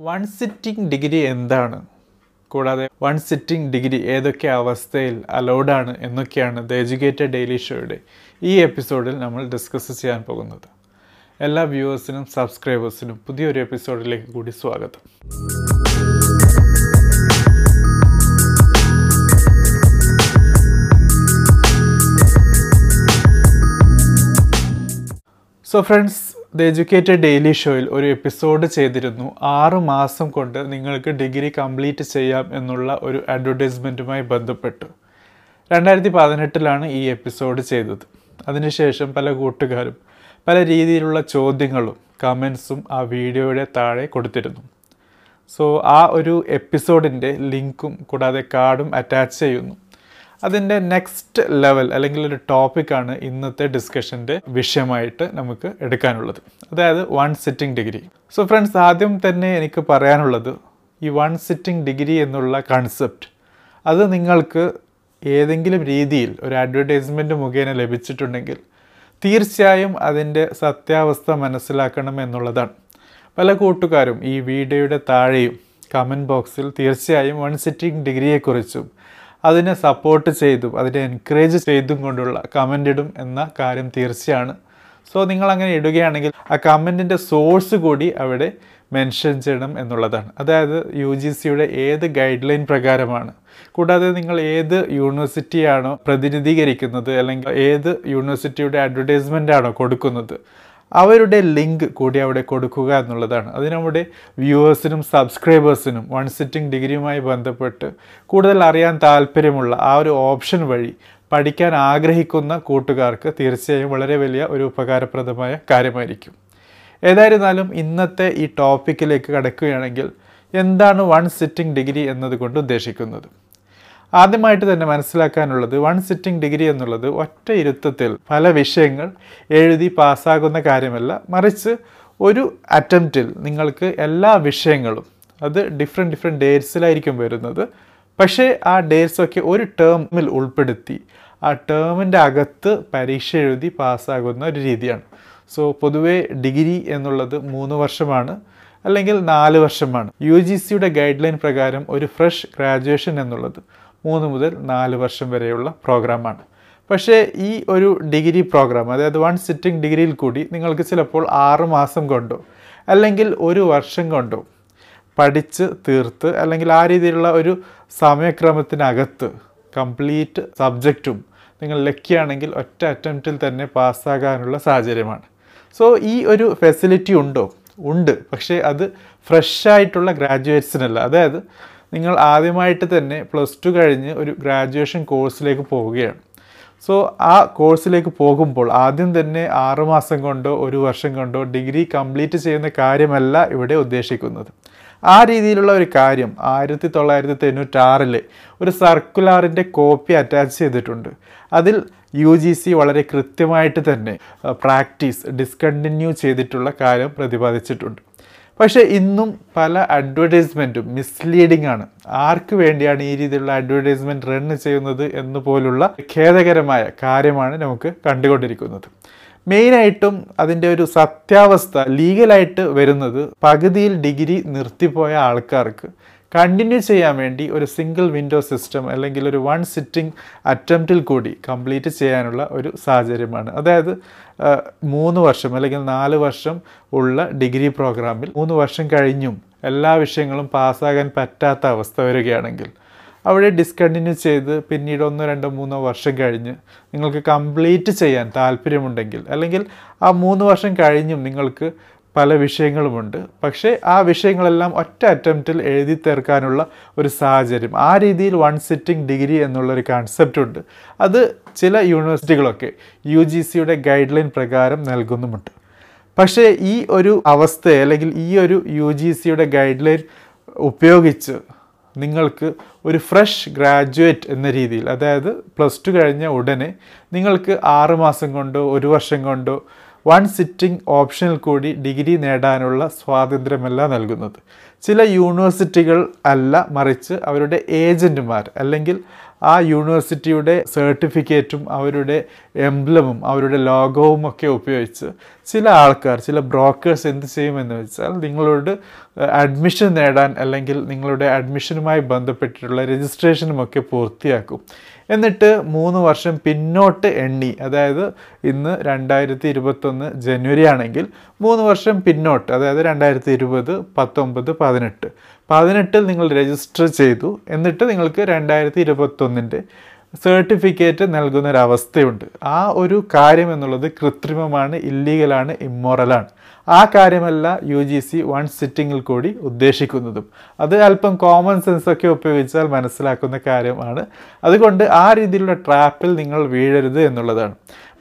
One sitting degree എന്താണ്? കൂടാതെ one sitting degree ഏതൊക്കെ അവസ്ഥയിൽ അലൗഡാണ് എന്നൊക്കെയാണ് ദ എജ്യൂക്കേറ്റഡ് ഡെയിലി ഷോയുടെ ഈ എപ്പിസോഡിൽ നമ്മൾ ഡിസ്കസ് ചെയ്യാൻ പോകുന്നത്. എല്ലാ വ്യൂവേഴ്സിനും സബ്സ്ക്രൈബേഴ്സിനും പുതിയൊരു എപ്പിസോഡിലേക്ക് കൂടി സ്വാഗതം. So friends the educated daily ഷോയിൽ ഒരു എപ്പിസോഡ് ചെയ്തിരുന്നു. ആറ് മാസം കൊണ്ട് നിങ്ങൾക്ക് ഡിഗ്രി കംപ്ലീറ്റ് ചെയ്യാം എന്നുള്ള ഒരു അഡ്വർടൈസ്മെന്റുമായി ബന്ധപ്പെട്ടു. രണ്ടായിരത്തി പതിനെട്ടിലാണ് ഈ എപ്പിസോഡ് ചെയ്തത്. അതിനുശേഷം പല കൂട്ടുകാരും പല രീതിയിലുള്ള ചോദ്യങ്ങളും കമൻസും ആ വീഡിയോയുടെ താഴെ കൊടുത്തിരുന്നു. സോ ആ ഒരു എപ്പിസോഡിന്റെ ലിങ്കും കൂടാതെ കാർഡും അറ്റാച്ച് ചെയ്യുന്നു. അതിന്റെ നെക്സ്റ്റ് ലെവൽ അല്ലെങ്കിൽ ഒരു ടോപ്പിക്കാണ് ഇന്നത്തെ ഡിസ്കഷന്റെ വിഷയമായിട്ട് നമുക്ക് എടുക്കാനുള്ളത്. അതായത് one sitting degree so friends ആദ്യം തന്നെ എനിക്ക് പറയാനുള്ളത് ഈ വൺ സിറ്റിംഗ് ഡിഗ്രി എന്നുള്ള കൺസെപ്റ്റ് അത് നിങ്ങൾക്ക് ഏതെങ്കിലും രീതിയിൽ ഒരു അഡ്വർടൈസ്മെന്റ് മുഖേന ലഭിച്ചിട്ടുണ്ടെങ്കിൽ തീർച്ചയായും അതിന്റെ സത്യാവസ്ഥ മനസ്സിലാക്കണം എന്നുള്ളതാണ്. പല കൂട്ടുകാരും ഈ വീഡിയോയുടെ താഴെയും കമന്റ് ബോക്സിൽ തീർച്ചയായും വൺ സിറ്റിംഗ് ഡിഗ്രിയെക്കുറിച്ചും അതിനെ സപ്പോർട്ട് ചെയ്തും അതിനെ എൻകറേജ് ചെയ്തും കൊണ്ടുള്ള കമന്റ് ഇടും എന്ന കാര്യം തീർച്ചയാണ്. സോ നിങ്ങൾ അങ്ങനെ ഇടുകയാണെങ്കിൽ ആ കമന്റിന്റെ സോഴ്സ് കൂടി അവിടെ മെൻഷൻ ചെയ്യണം എന്നുള്ളതാണ്. അതായത് യു ജി സിയുടെ ഏത് ഗൈഡ് ലൈൻ പ്രകാരമാണ്? കൂടാതെ നിങ്ങൾ ഏത് യൂണിവേഴ്സിറ്റിയാണോ പ്രതിനിധീകരിക്കുന്നത് അല്ലെങ്കിൽ ഏത് യൂണിവേഴ്സിറ്റിയുടെ അഡ്വർടൈസ്മെന്റ് ആണോ കൊടുക്കുന്നത്? അവരുടെ ലിങ്ക് കൂടി അവിടെ കൊടുക്കുക എന്നുള്ളതാണ്. അത് നമ്മുടെ വ്യൂവേഴ്സിനും സബ്സ്ക്രൈബേഴ്സിനും വൺ സിറ്റിംഗ് ഡിഗ്രിയുമായി ബന്ധപ്പെട്ട് കൂടുതൽ അറിയാൻ താല്പര്യമുള്ള ആ ഒരു ഓപ്ഷൻ വഴി പഠിക്കാൻ ആഗ്രഹിക്കുന്ന കൂട്ടുകാർക്ക് തീർച്ചയായും വളരെ വലിയ ഒരു ഉപകാരപ്രദമായ കാര്യമായിരിക്കും. ഏതായിരുന്നാലും ഇന്നത്തെ ഈ ടോപ്പിക്കിലേക്ക് കടക്കുകയാണെങ്കിൽ എന്താണ് വൺ സിറ്റിംഗ് ഡിഗ്രി എന്നതുകൊണ്ട് ഉദ്ദേശിക്കുന്നത്? ആദ്യമായിട്ട് തന്നെ മനസ്സിലാക്കാനുള്ളത് വൺ സിറ്റിംഗ് ഡിഗ്രി എന്നുള്ളത് ഒറ്റ ഇരുത്തത്തിൽ പല വിഷയങ്ങൾ എഴുതി പാസ്സാകുന്ന കാര്യമല്ല. മറിച്ച് ഒരു അറ്റംപ്റ്റിൽ നിങ്ങൾക്ക് എല്ലാ വിഷയങ്ങളും അത് ഡിഫറെന്റ് ഡിഫറെന്റ് ഡേറ്റ്സിലായിരിക്കും വരുന്നത്. പക്ഷേ ആ ഡേറ്റ്സൊക്കെ ഒരു ടേമിൽ ഉൾപ്പെടുത്തി ആ ടേമിന്റെ അകത്ത് പരീക്ഷ എഴുതി പാസ്സാകുന്ന ഒരു രീതിയാണ്. സോ പൊതുവേ ഡിഗ്രി എന്നുള്ളത് മൂന്ന് വർഷമാണ് അല്ലെങ്കിൽ നാല് വർഷമാണ്. യു ജി സിയുടെ ഗൈഡ് ലൈൻ പ്രകാരം ഒരു ഫ്രഷ് ഗ്രാജുവേഷൻ എന്നുള്ളത്. മൂന്ന് മുതൽ നാല് വർഷം വരെയുള്ള പ്രോഗ്രാമാണ്. പക്ഷേ ഈ ഒരു ഡിഗ്രി പ്രോഗ്രാം അതായത് വൺ സിറ്റിംഗ് ഡിഗ്രിയിൽ കൂടി നിങ്ങൾക്ക് ചിലപ്പോൾ ആറ് മാസം കൊണ്ടോ അല്ലെങ്കിൽ ഒരു വർഷം കൊണ്ടോ പഠിച്ച് തീർത്ത് അല്ലെങ്കിൽ ആ രീതിയിലുള്ള ഒരു സമയക്രമത്തിനകത്ത് കംപ്ലീറ്റ് സബ്ജക്റ്റും നിങ്ങൾ ലക്കിയാണെങ്കിൽ ഒറ്റ അറ്റംപ്റ്റിൽ തന്നെ പാസ്സാകാനുള്ള സാഹചര്യമാണ്. സോ ഈ ഒരു ഫെസിലിറ്റി ഉണ്ടോ? ഉണ്ട്. പക്ഷേ അത് ഫ്രഷ് ആയിട്ടുള്ള ഗ്രാജുവേറ്റ്സിനല്ല. അതായത് നിങ്ങൾ ആദ്യമായിട്ട് തന്നെ പ്ലസ് ടു കഴിഞ്ഞ് ഒരു ഗ്രാജുവേഷൻ കോഴ്സിലേക്ക് പോവുകയാണ്. സോ ആ കോഴ്സിലേക്ക് പോകുമ്പോൾ ആദ്യം തന്നെ ആറുമാസം കൊണ്ടോ ഒരു വർഷം കൊണ്ടോ ഡിഗ്രി കംപ്ലീറ്റ് ചെയ്യുന്ന കാര്യമല്ല ഇവിടെ ഉദ്ദേശിക്കുന്നത്. ആ രീതിയിലുള്ള ഒരു കാര്യം ആയിരത്തി തൊള്ളായിരത്തി തൊണ്ണൂറ്റാറിൽ ഒരു സർക്കുലാറിന്റെ കോപ്പി അറ്റാച്ച് ചെയ്തിട്ടുണ്ട്. അതിൽ യു ജി സി വളരെ കൃത്യമായിട്ട് തന്നെ പ്രാക്ടീസ് ഡിസ്കണ്ടിന്യൂ ചെയ്തിട്ടുള്ള കാര്യം പ്രതിപാദിച്ചിട്ടുണ്ട്. പക്ഷേ ഇന്നും പല അഡ്വർടൈസ്മെന്റും മിസ്ലീഡിംഗ് ആണ്. ആർക്ക് വേണ്ടിയാണ് ഈ രീതിയിലുള്ള അഡ്വർടൈസ്മെന്റ് റൺ ചെയ്യുന്നത് എന്ന് പോലുള്ള ഖേദകരമായ കാര്യമാണ് നമുക്ക് കണ്ടുകൊണ്ടിരിക്കുന്നത്. മെയിനായിട്ടും അതിന്റെ ഒരു സത്യാവസ്ഥ ലീഗലായിട്ട് വരുന്നത് പകുതിയിൽ ഡിഗ്രി നിർത്തിപ്പോയ ആൾക്കാർക്ക് കണ്ടിന്യൂ ചെയ്യാൻ വേണ്ടി ഒരു സിംഗിൾ വിൻഡോ സിസ്റ്റം അല്ലെങ്കിൽ ഒരു വൺ സിറ്റിംഗ് അറ്റംപ്റ്റിൽ കൂടി കംപ്ലീറ്റ് ചെയ്യാനുള്ള ഒരു സാഹചര്യമാണ്. അതായത് മൂന്ന് വർഷം അല്ലെങ്കിൽ നാല് വർഷം ഉള്ള ഡിഗ്രി പ്രോഗ്രാമിൽ മൂന്ന് വർഷം കഴിഞ്ഞും എല്ലാ വിഷയങ്ങളും പാസ്സാകാൻ പറ്റാത്ത അവസ്ഥ വരികയാണെങ്കിൽ അവിടെ ഡിസ്കണ്ടിന്യൂ ചെയ്ത് പിന്നീട് ഒന്നോ രണ്ടോ മൂന്നോ വർഷം കഴിഞ്ഞ് നിങ്ങൾക്ക് കംപ്ലീറ്റ് ചെയ്യാൻ താല്പര്യമുണ്ടെങ്കിൽ അല്ലെങ്കിൽ ആ മൂന്ന് വർഷം കഴിഞ്ഞും നിങ്ങൾക്ക് പല വിഷയങ്ങളുമുണ്ട്. പക്ഷേ ആ വിഷയങ്ങളെല്ലാം ഒറ്റ അറ്റംപ്റ്റിൽ എഴുതി തീർക്കാനുള്ള ഒരു സാഹചര്യം. ആ രീതിയിൽ വൺ സിറ്റിംഗ് ഡിഗ്രി എന്നുള്ളൊരു കൺസെപ്റ്റ് ഉണ്ട്. അത് ചില യൂണിവേഴ്സിറ്റികളൊക്കെ യു ജി സിയുടെ ഗൈഡ് ലൈൻ പ്രകാരം നൽകുന്നുമുണ്ട്. പക്ഷേ ഈ ഒരു അവസ്ഥ അല്ലെങ്കിൽ ഈ ഒരു യു ജി സിയുടെ ഗൈഡ് ലൈൻ ഉപയോഗിച്ച് നിങ്ങൾക്ക് ഒരു ഫ്രഷ് ഗ്രാജുവേറ്റ് എന്ന രീതിയിൽ അതായത് പ്ലസ് ടു കഴിഞ്ഞ ഉടനെ നിങ്ങൾക്ക് ആറുമാസം കൊണ്ടോ ഒരു വർഷം കൊണ്ടോ വൺ സിറ്റിംഗ് ഓപ്ഷനിൽ കൂടി ഡിഗ്രി നേടാനുള്ള സ്വാതന്ത്ര്യമല്ല നൽകുന്നത്. ചില യൂണിവേഴ്സിറ്റികൾ അല്ല മറിച്ച് അവരുടെ ഏജന്റുമാർ അല്ലെങ്കിൽ ആ യൂണിവേഴ്സിറ്റിയുടെ സർട്ടിഫിക്കറ്റും അവരുടെ എംബ്ലമും അവരുടെ ലോഗവും ഒക്കെ ഉപയോഗിച്ച് ചില ആൾക്കാർ ചില ബ്രോക്കേഴ്സ് എന്ത് ചെയ്യുമെന്ന് വെച്ചാൽ നിങ്ങളോട് അഡ്മിഷൻ നേടാൻ അല്ലെങ്കിൽ നിങ്ങളുടെ അഡ്മിഷനുമായി ബന്ധപ്പെട്ടിട്ടുള്ള രജിസ്ട്രേഷനും ഒക്കെ പൂർത്തിയാക്കും. എന്നിട്ട് മൂന്ന് വർഷം പിന്നോട്ട് എണ്ണി അതായത് ഇന്ന് രണ്ടായിരത്തി ഇരുപത്തൊന്ന് ജനുവരി ആണെങ്കിൽ മൂന്ന് വർഷം പിന്നോട്ട് അതായത് രണ്ടായിരത്തി ഇരുപത് പത്തൊമ്പത് പതിനെട്ട് പതിനെട്ടിൽ നിങ്ങൾ രജിസ്റ്റർ ചെയ്തു. എന്നിട്ട് നിങ്ങൾക്ക് രണ്ടായിരത്തി ഇരുപത്തൊന്നിന്റെ സർട്ടിഫിക്കറ്റ് നൽകുന്നൊരവസ്ഥയുണ്ട്. ആ ഒരു കാര്യം എന്നുള്ളത് കൃത്രിമമാണ് ഇല്ലീഗലാണ് ഇമ്മോറലാണ്. ആ കാര്യമല്ല യു ജി സി വൺ സിറ്റിങ്ങിൽ കൂടി ഉദ്ദേശിക്കുന്നതും. അത് അല്പം കോമൺ സെൻസൊക്കെ ഉപയോഗിച്ചാൽ മനസ്സിലാക്കുന്ന കാര്യമാണ്. അതുകൊണ്ട് ആ രീതിയിലുള്ള ട്രാപ്പിൽ നിങ്ങൾ വീഴരുത് എന്നുള്ളതാണ്.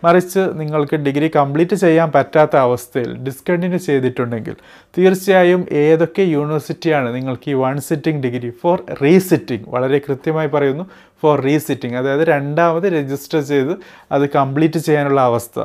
മറിച്ച് നിങ്ങൾക്ക് ഡിഗ്രി കംപ്ലീറ്റ് ചെയ്യാൻ പറ്റാത്ത അവസ്ഥയിൽ ഡിസ്കണ്ടിന്യൂ ചെയ്തിട്ടുണ്ടെങ്കിൽ തീർച്ചയായും ഏതൊക്കെ യൂണിവേഴ്സിറ്റിയാണ് നിങ്ങൾക്ക് ഈ one sitting degree for resitting വളരെ കൃത്യമായി പറയുന്നു ഫോർ റീസിറ്റിംഗ് അതായത് രണ്ടാമത് രജിസ്റ്റർ ചെയ്ത് അത് കംപ്ലീറ്റ് ചെയ്യാനുള്ള അവസ്ഥ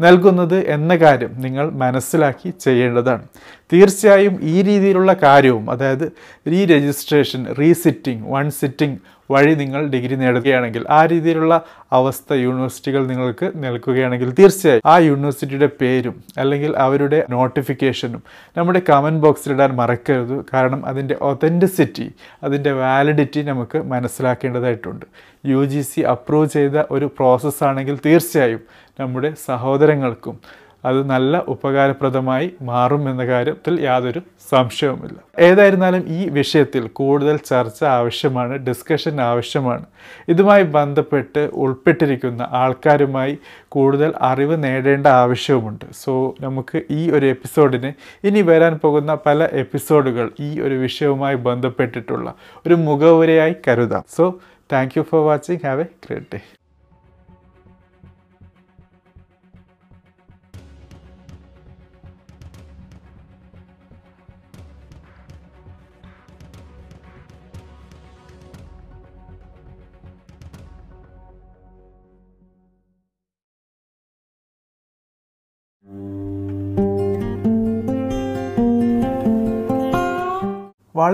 നൽകുന്നത് എന്ന കാര്യം നിങ്ങൾ മനസ്സിലാക്കി ചെയ്യേണ്ടതാണ്. തീർച്ചയായും ഈ രീതിയിലുള്ള കാര്യവും അതായത് re registration resitting one sitting വഴി നിങ്ങൾ ഡിഗ്രി നേടുകയാണെങ്കിൽ ആ രീതിയിലുള്ള അവസ്ഥ യൂണിവേഴ്സിറ്റികൾ നിങ്ങൾക്ക് നൽകുകയാണെങ്കിൽ തീർച്ചയായും ആ യൂണിവേഴ്സിറ്റിയുടെ പേരും അല്ലെങ്കിൽ അവരുടെ നോട്ടിഫിക്കേഷനും നമ്മുടെ കമന്റ് ബോക്സിൽ ഇടാൻ മറക്കരുത്. കാരണം അതിന്റെ ഒതന്റിസിറ്റി അതിന്റെ വാലിഡിറ്റി നമുക്ക് മനസ്സിലാക്കേണ്ടതായിട്ടുണ്ട്. യു ജി സി അപ്രൂവ് ചെയ്ത ഒരു പ്രോസസ്സാണെങ്കിൽ തീർച്ചയായും നമ്മുടെ സഹോദരങ്ങൾക്കും അത് നല്ല ഉപകാരപ്രദമായി മാറും എന്ന കാര്യത്തിൽ യാതൊരു സംശയവുമില്ല. ഏതായിരുന്നാലും ഈ വിഷയത്തിൽ കൂടുതൽ ചർച്ച ആവശ്യമാണ് ഡിസ്കഷൻ ആവശ്യമാണ്. ഇതുമായി ബന്ധപ്പെട്ട് ഉൾപ്പെട്ടിരിക്കുന്ന ആൾക്കാരുമായി കൂടുതൽ അറിവ് നേടേണ്ട ആവശ്യവുമുണ്ട്. സോ നമുക്ക് ഈ ഒരു എപ്പിസോഡിന് ഇനി വരാൻ പോകുന്ന പല എപ്പിസോഡുകൾ ഈ ഒരു വിഷയവുമായി ബന്ധപ്പെട്ടിട്ടുള്ള ഒരു മുഖവുരയായി കരുതാം. So thank you for watching have a great day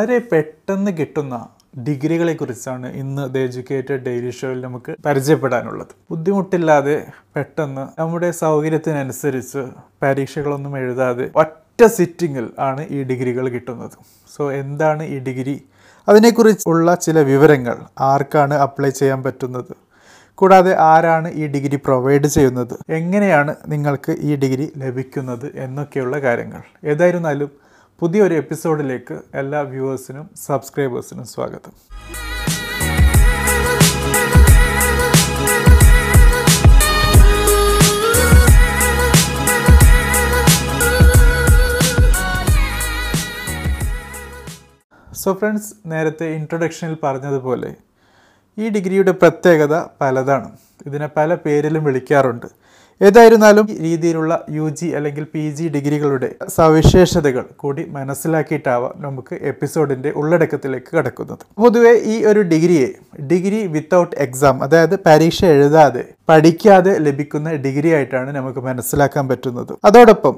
വളരെ പെട്ടെന്ന് കിട്ടുന്ന ഡിഗ്രികളെ കുറിച്ചാണ് ഇന്ന് ദ എഡ്യൂക്കേറ്റഡ് ഡെയിലി ഷോയിൽ നമുക്ക് പരിചയപ്പെടാനുള്ളത്. ബുദ്ധിമുട്ടില്ലാതെ പെട്ടെന്ന് നമ്മുടെ സൗകര്യത്തിനനുസരിച്ച് പരീക്ഷകളൊന്നും എഴുതാതെ ഒറ്റ സിറ്റിങ്ങിൽ ആണ് ഈ ഡിഗ്രികൾ കിട്ടുന്നത്. സോ എന്താണ് ഈ ഡിഗ്രി? അതിനെക്കുറിച്ചുള്ള ചില വിവരങ്ങൾ ആർക്കാണ് അപ്ലൈ ചെയ്യാൻ പറ്റുന്നത്? കൂടാതെ ആരാണ് ഈ ഡിഗ്രി പ്രൊവൈഡ് ചെയ്യുന്നത്? എങ്ങനെയാണ് നിങ്ങൾക്ക് ഈ ഡിഗ്രി ലഭിക്കുന്നത്? എന്നൊക്കെയുള്ള കാര്യങ്ങൾ. ഏതായിരുന്നാലും പുതിയൊരു എപ്പിസോഡിലേക്ക് എല്ലാ വ്യൂവേഴ്സിനും സബ്സ്ക്രൈബേഴ്സിനും സ്വാഗതം. സോ ഫ്രണ്ട്സ് നേരത്തെ ഇൻട്രൊഡക്ഷനിൽ പറഞ്ഞതുപോലെ ഈ ഡിഗ്രിയുടെ പ്രത്യേകത പലതാണ്. ഇതിനെ പല പേരിലും വിളിക്കാറുണ്ട്. ഏതായിരുന്നാലും രീതിയിലുള്ള യു ജി അല്ലെങ്കിൽ പി ജി ഡിഗ്രികളുടെ സവിശേഷതകൾ കൂടി മനസ്സിലാക്കിയിട്ടാവാം നമുക്ക് എപ്പിസോഡിന്റെ ഉള്ളടക്കത്തിലേക്ക് കടക്കുന്നത്. പൊതുവെ ഈ ഒരു ഡിഗ്രിയെ ഡിഗ്രി വിത്തൗട്ട് എക്സാം അതായത് പരീക്ഷ എഴുതാതെ പഠിക്കാതെ ലഭിക്കുന്ന ഡിഗ്രി ആയിട്ടാണ് നമുക്ക് മനസ്സിലാക്കാൻ പറ്റുന്നത്. അതോടൊപ്പം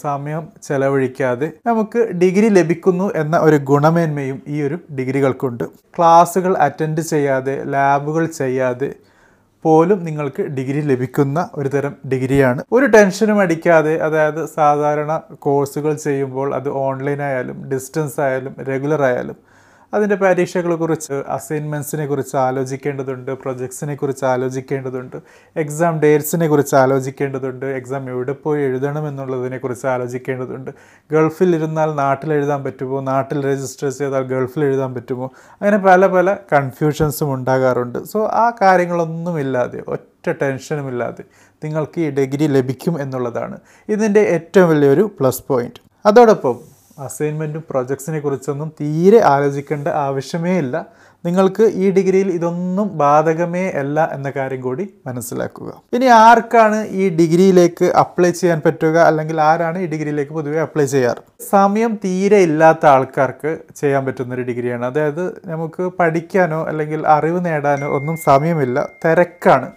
സമയം ചെലവഴിക്കാതെ നമുക്ക് ഡിഗ്രി ലഭിക്കുന്നു എന്ന ഒരു ഗുണമേന്മയും ഈ ഒരു ഡിഗ്രികൾക്കുണ്ട്. ക്ലാസ്സുകൾ അറ്റൻഡ് ചെയ്യാതെ ലാബുകൾ ചെയ്യാതെ പോലും നിങ്ങൾക്ക് ഡിഗ്രി ലഭിക്കുന്ന ഒരു തരം ഡിഗ്രിയാണ്. ഒരു ടെൻഷനും അടിക്കാതെ അതായത് സാധാരണ കോഴ്സുകൾ ചെയ്യുമ്പോൾ അത് ഓൺലൈൻ ആയാലും ഡിസ്റ്റൻസ് ആയാലും റെഗുലർ ആയാലും അതിന്റെ പരീക്ഷകളെ കുറിച്ച് അസൈൻമെന്റ്സിനെ കുറിച്ച് ആലോചിക്കേണ്ടതുണ്ട് പ്രൊജക്ട്സിനെ കുറിച്ച് ആലോചിക്കേണ്ടതുണ്ട് എക്സാം ഡേറ്റ്സിനെ കുറിച്ച് ആലോചിക്കേണ്ടതുണ്ട് എക്സാം എവിടെ പോയി എഴുതണം എന്നുള്ളതിനെ കുറിച്ച് ആലോചിക്കേണ്ടതുണ്ട്. ഗൾഫിൽ ഇരുന്നാൽ നാട്ടിൽ എഴുതാൻ പറ്റുമോ? നാട്ടിൽ രജിസ്റ്റർ ചെയ്താൽ ഗൾഫിൽ എഴുതാൻ പറ്റുമോ? അങ്ങനെ പല പല കൺഫ്യൂഷൻസും ഉണ്ടാകാറുണ്ട്. സോ ആ കാര്യങ്ങളൊന്നുമില്ലാതെ ഒറ്റ ടെൻഷനുമില്ലാതെ നിങ്ങൾക്ക് ഈ ഡിഗ്രി ലഭിക്കും എന്നുള്ളതാണ് ഇതിന്റെ ഏറ്റവും വലിയൊരു പ്ലസ് പോയിന്റ് അതോടൊപ്പം അസൈൻമെന്റും പ്രൊജക്ട്സിനെ കുറിച്ചൊന്നും തീരെ ആലോചിക്കേണ്ട ആവശ്യമേ ഇല്ല. നിങ്ങൾക്ക് ഈ ഡിഗ്രിയിൽ ഇതൊന്നും ബാധകമേ അല്ല എന്ന കാര്യം കൂടി മനസ്സിലാക്കുക. ഇനി ആർക്കാണ് ഈ ഡിഗ്രിയിലേക്ക് അപ്ലൈ ചെയ്യാൻ പറ്റുക? അല്ലെങ്കിൽ ആരാണ് ഈ ഡിഗ്രിയിലേക്ക് പൊതുവെ അപ്ലൈ ചെയ്യാറ്? സമയം തീരെ ഇല്ലാത്ത ആൾക്കാർക്ക് ചെയ്യാൻ പറ്റുന്ന ഒരു ഡിഗ്രിയാണ്. അതായത് നമുക്ക് പഠിക്കാനോ അല്ലെങ്കിൽ അറിവ് നേടാനോ ഒന്നും സമയമില്ല. തിരക്കാണ്.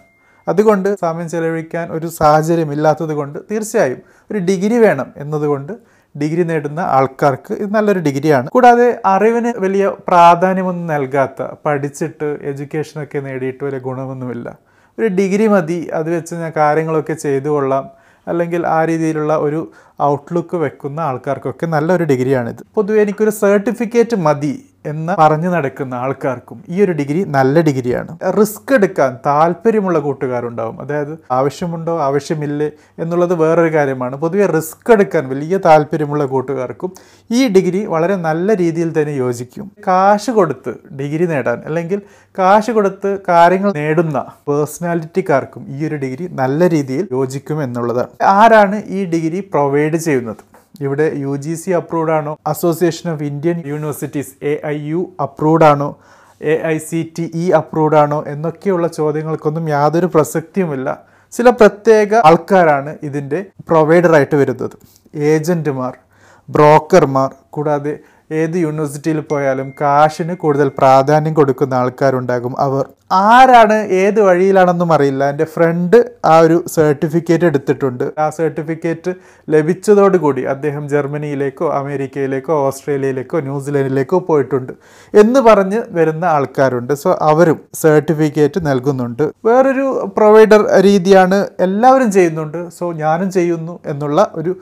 അതുകൊണ്ട് സമയം ചെലവഴിക്കാൻ ഒരു സാഹചര്യം ഇല്ലാത്തത് കൊണ്ട് തീർച്ചയായും ഒരു ഡിഗ്രി വേണം എന്നതുകൊണ്ട് ഡിഗ്രി നേടുന്ന ആൾക്കാർക്ക് ഇത് നല്ലൊരു ഡിഗ്രിയാണ്. കൂടാതെ അറിവിന് വലിയ പ്രാധാന്യമൊന്നും നൽകാത്ത പഠിച്ചിട്ട് എഡ്യൂക്കേഷനൊക്കെ നേടിയിട്ട് വലിയ ഗുണമൊന്നുമില്ല. ഒരു ഡിഗ്രി മതി അത് വെച്ച് ഞാൻ കാര്യങ്ങളൊക്കെ ചെയ്തു കൊള്ളാം. അല്ലെങ്കിൽ ആ രീതിയിലുള്ള ഒരു ഔട്ട്ലുക്ക് വെക്കുന്ന ആൾക്കാർക്കൊക്കെ നല്ലൊരു ഡിഗ്രിയാണിത്. പൊതുവെ എനിക്കൊരു സർട്ടിഫിക്കറ്റ് മതി എന്ന് പറഞ്ഞു നടക്കുന്ന ആൾക്കാർക്കും ഈ ഒരു ഡിഗ്രി നല്ല ഡിഗ്രിയാണ്. റിസ്ക് എടുക്കാൻ താല്പര്യമുള്ള കൂട്ടുകാരുണ്ടാവും. അതായത് ആവശ്യമുണ്ടോ ആവശ്യമില്ലേ എന്നുള്ളത് വേറൊരു കാര്യമാണ്. പൊതുവെ റിസ്ക് എടുക്കാൻ വലിയ താല്പര്യമുള്ള കൂട്ടുകാർക്കും ഈ ഡിഗ്രി വളരെ നല്ല രീതിയിൽ തന്നെ യോജിക്കും. കാശ് കൊടുത്ത് ഡിഗ്രി നേടാൻ അല്ലെങ്കിൽ കാശ് കൊടുത്ത് കാര്യങ്ങൾ നേടുന്ന പേഴ്സണാലിറ്റിക്കാർക്കും ഈ ഒരു ഡിഗ്രി നല്ല രീതിയിൽ യോജിക്കും എന്നുള്ളതാണ്. ആരാണ് ഈ ഡിഗ്രി പ്രൊവൈഡ് ചെയ്യുന്നത്? ഇവിടെ യു ജി സി അപ്രൂവ്ഡ് ആണോ? Association of Indian universities A I U approved ആണോ? A I C T E approved ആണോ? എന്നൊക്കെയുള്ള ചോദ്യങ്ങൾക്കൊന്നും യാതൊരു പ്രസക്തിയുമില്ല. ചില പ്രത്യേക ആൾക്കാരാണ് ഇതിന്റെ പ്രൊവൈഡറായിട്ട് വരുന്നത്. ഏജന്റുമാർ ബ്രോക്കർമാർ കൂടാതെ ഏത് യൂണിവേഴ്സിറ്റിയിൽ പോയാലും കാശിന് കൂടുതൽ പ്രാധാന്യം കൊടുക്കുന്ന ആൾക്കാരുണ്ടാകും അവർ. ആരാണ് ഏത് വഴിയിലാണെന്നും അറിയില്ല. എന്റെ ഫ്രണ്ട് ആ ഒരു സർട്ടിഫിക്കറ്റ് എടുത്തിട്ടുണ്ട്. ആ സർട്ടിഫിക്കറ്റ് ലഭിച്ചതോടുകൂടി അദ്ദേഹം ജർമ്മനിയിലേക്കോ അമേരിക്കയിലേക്കോ ഓസ്ട്രേലിയയിലേക്കോ ന്യൂസിലൻഡിലേക്കോ പോയിട്ടുണ്ട് എന്ന് പറഞ്ഞ് വരുന്ന ആൾക്കാരുണ്ട്. സോ അവരും സർട്ടിഫിക്കറ്റ് നൽകുന്നുണ്ട്. വേറൊരു പ്രൊവൈഡർ രീതിയാണ് എല്ലാവരും ചെയ്യുന്നുണ്ട്. സോ ഞാനും ചെയ്യുന്നു എന്നുള്ള ഒരു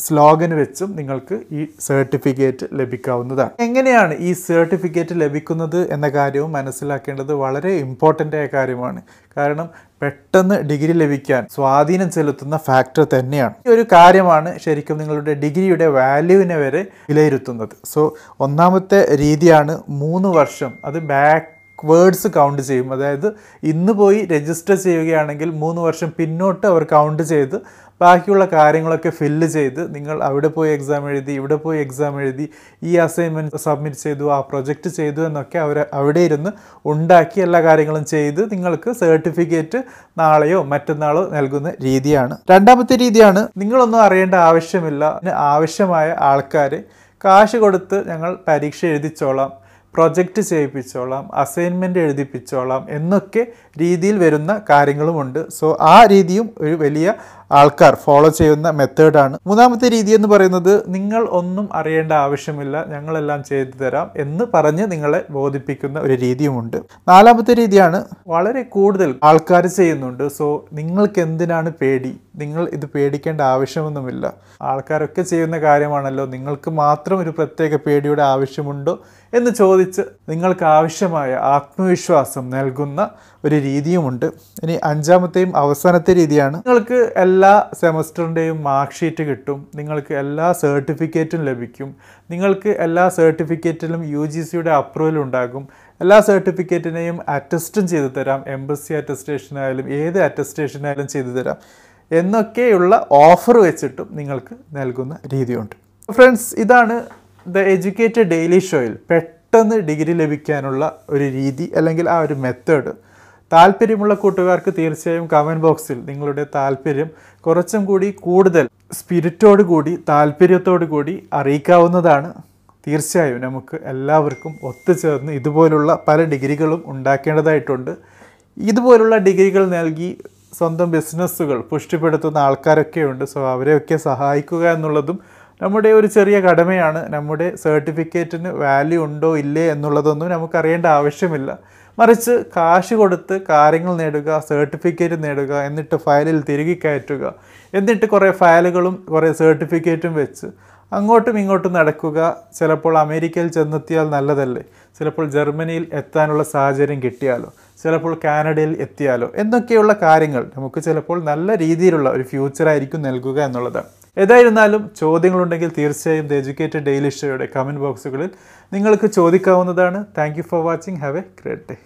സ്ലോഗൻ വെച്ചും നിങ്ങൾക്ക് ഈ സർട്ടിഫിക്കറ്റ് ലഭിക്കാവുന്നതാണ്. എങ്ങനെയാണ് ഈ സർട്ടിഫിക്കറ്റ് ലഭിക്കുന്നത് എന്ന കാര്യവും മനസ്സിലാക്കേണ്ടത് വളരെ ഇമ്പോർട്ടന്റ് ആയ കാര്യമാണ്. കാരണം പെട്ടെന്ന് ഡിഗ്രി ലഭിക്കാൻ സ്വാധീനം ചെലുത്തുന്ന ഫാക്ടർ തന്നെയാണ്. ഈ ഒരു കാര്യമാണ് ശരിക്കും നിങ്ങളുടെ ഡിഗ്രിയുടെ വാല്യൂവിനെ വരെ വിലയിരുത്തുന്നത്. സോ ഒന്നാമത്തെ രീതിയാണ് മൂന്ന് വർഷം. അത് ബാക്ക് വേർഡ്സ് കൗണ്ട് ചെയ്യും. അതായത് ഇന്ന് പോയി രജിസ്റ്റർ ചെയ്യുകയാണെങ്കിൽ മൂന്ന് വർഷം പിന്നോട്ട് അവർ കൗണ്ട് ചെയ്ത് ബാക്കിയുള്ള കാര്യങ്ങളൊക്കെ ഫില്ല് ചെയ്ത് നിങ്ങൾ അവിടെ പോയി എക്സാം എഴുതി ഇവിടെ പോയി എക്സാം എഴുതി ഈ അസൈൻമെന്റ് സബ്മിറ്റ് ചെയ്തു ആ പ്രൊജക്റ്റ് ചെയ്തു എന്നൊക്കെ അവർ അവിടെ ഇരുന്ന് ഉണ്ടാക്കി എല്ലാ കാര്യങ്ങളും ചെയ്ത് നിങ്ങൾക്ക് സർട്ടിഫിക്കറ്റ് നാളെയോ മറ്റന്നാളോ നൽകുന്ന രീതിയാണ്. രണ്ടാമത്തെ രീതിയാണ് നിങ്ങളൊന്നും അറിയേണ്ട ആവശ്യമില്ല. ആവശ്യമായ ആൾക്കാരെ കാശ് കൊടുത്ത് ഞങ്ങൾ പരീക്ഷ എഴുതിച്ചോളാം. പ്രൊജക്റ്റ് ചെയ്യിപ്പിച്ചോളാം അസൈൻമെന്റ് എഴുതിപ്പിച്ചോളാം എന്നൊക്കെ രീതിയിൽ വരുന്ന കാര്യങ്ങളുമുണ്ട്. സോ ആ രീതിയും ഒരു വലിയ ആൾക്കാർ ഫോളോ ചെയ്യുന്ന മെത്തേഡാണ് മൂന്നാമത്തെ രീതി എന്ന് പറയുന്നത് നിങ്ങൾ ഒന്നും അറിയേണ്ട ആവശ്യമില്ല ഞങ്ങളെല്ലാം ചെയ്തു തരാം എന്ന് പറഞ്ഞ് നിങ്ങളെ ബോധിപ്പിക്കുന്ന ഒരു രീതിയുമുണ്ട്. നാലാമത്തെ രീതിയാണ് വളരെ കൂടുതൽ ആൾക്കാർ ചെയ്യുന്നുണ്ട്. സോ നിങ്ങൾക്ക് എന്തിനാണ് പേടി? നിങ്ങൾ ഇത് പേടിക്കേണ്ട ആവശ്യമൊന്നുമില്ല. ആൾക്കാരൊക്കെ ചെയ്യുന്ന കാര്യമാണല്ലോ നിങ്ങൾക്ക് മാത്രം ഒരു പ്രത്യേക പേടിയുടെ ആവശ്യമുണ്ടോ എന്ന് ചോദിച്ച് നിങ്ങൾക്ക് ആവശ്യമായ ആത്മവിശ്വാസം നൽകുന്ന ഒരു രീതിയുമുണ്ട്. ഇനി അഞ്ചാമത്തെയും അവസാനത്തെ രീതിയാണ്. നിങ്ങൾക്ക് എല്ലാ സെമസ്റ്ററിന്റെയും മാർക്ക് ഷീറ്റ് കിട്ടും നിങ്ങൾക്ക് എല്ലാ സർട്ടിഫിക്കറ്റും ലഭിക്കും നിങ്ങൾക്ക് എല്ലാ സർട്ടിഫിക്കറ്റിലും യു ജി സിയുടെ അപ്രൂവൽ ഉണ്ടാകും. എല്ലാ സർട്ടിഫിക്കറ്റിനെയും അറ്റസ്റ്റും ചെയ്തു തരാം എംബസി അറ്റസ്റ്റേഷൻ ആയാലും ഏത് അറ്റസ്റ്റേഷനായാലും ചെയ്തു തരാം. എന്നൊക്കെയുള്ള ഓഫർ വെച്ചിട്ടും നിങ്ങൾക്ക് നൽകുന്ന രീതിയുണ്ട്. ഫ്രണ്ട്സ് ഇതാണ് ദ എഡ്യൂക്കേറ്റഡ് ഡെയിലി ഷോയിൽ പെട്ടെന്ന് ഡിഗ്രി ലഭിക്കാനുള്ള ഒരു രീതി അല്ലെങ്കിൽ ആ ഒരു മെത്തേഡ്. താല്പര്യമുള്ള കൂട്ടുകാർക്ക് തീർച്ചയായും കമന്റ് ബോക്സിൽ നിങ്ങളുടെ താല്പര്യം കുറച്ചും കൂടി കൂടുതൽ സ്പിരിറ്റോട് കൂടി താല്പര്യത്തോടു കൂടി അറിയിക്കാവുന്നതാണ്. തീർച്ചയായും നമുക്ക് എല്ലാവർക്കും ഒത്തുചേർന്ന് ഇതുപോലുള്ള പല ഡിഗ്രികളും ഉണ്ടാക്കേണ്ടതായിട്ടുണ്ട്. ഇതുപോലുള്ള ഡിഗ്രികൾ നൽകി സ്വന്തം ബിസിനസ്സുകൾ പുഷ്ടിപ്പെടുത്തുന്ന ആൾക്കാരൊക്കെയുണ്ട് സോ അവരെയൊക്കെ സഹായിക്കുക എന്നുള്ളതും നമ്മുടെ ഒരു ചെറിയ കടമയാണ്. നമ്മുടെ സർട്ടിഫിക്കറ്റിന് വാല്യൂ ഉണ്ടോ ഇല്ലേ എന്നുള്ളതൊന്നും നമുക്കറിയേണ്ട ആവശ്യമില്ല. മറിച്ച് കാശ് കൊടുത്ത് കാര്യങ്ങൾ നേടുക സർട്ടിഫിക്കറ്റ് നേടുക എന്നിട്ട് ഫയലിൽ തിരികെ കയറ്റുക. എന്നിട്ട് കുറേ ഫയലുകളും കുറേ സർട്ടിഫിക്കറ്റും വെച്ച് അങ്ങോട്ടും ഇങ്ങോട്ടും നടക്കുക. ചിലപ്പോൾ അമേരിക്കയിൽ ചെന്നെത്തിയാൽ നല്ലതല്ലേ? ചിലപ്പോൾ ജർമ്മനിയിൽ എത്താനുള്ള സാഹചര്യം കിട്ടിയാലോ? ചിലപ്പോൾ കാനഡയിൽ എത്തിയാലോ? എന്നൊക്കെയുള്ള കാര്യങ്ങൾ നമുക്ക് ചിലപ്പോൾ നല്ല രീതിയിലുള്ള ഒരു ഫ്യൂച്ചറായിരിക്കും നൽകുക എന്നുള്ളതാണ്. ഏതായിരുന്നാലും ചോദ്യങ്ങളുണ്ടെങ്കിൽ തീർച്ചയായും ദ എജ്യൂക്കേറ്റഡ് ഡെയിലി ഷോയുടെ കമന്റ് ബോക്സുകളിൽ നിങ്ങൾക്ക് ചോദിക്കാവുന്നതാണ്. Thank for watching have a great day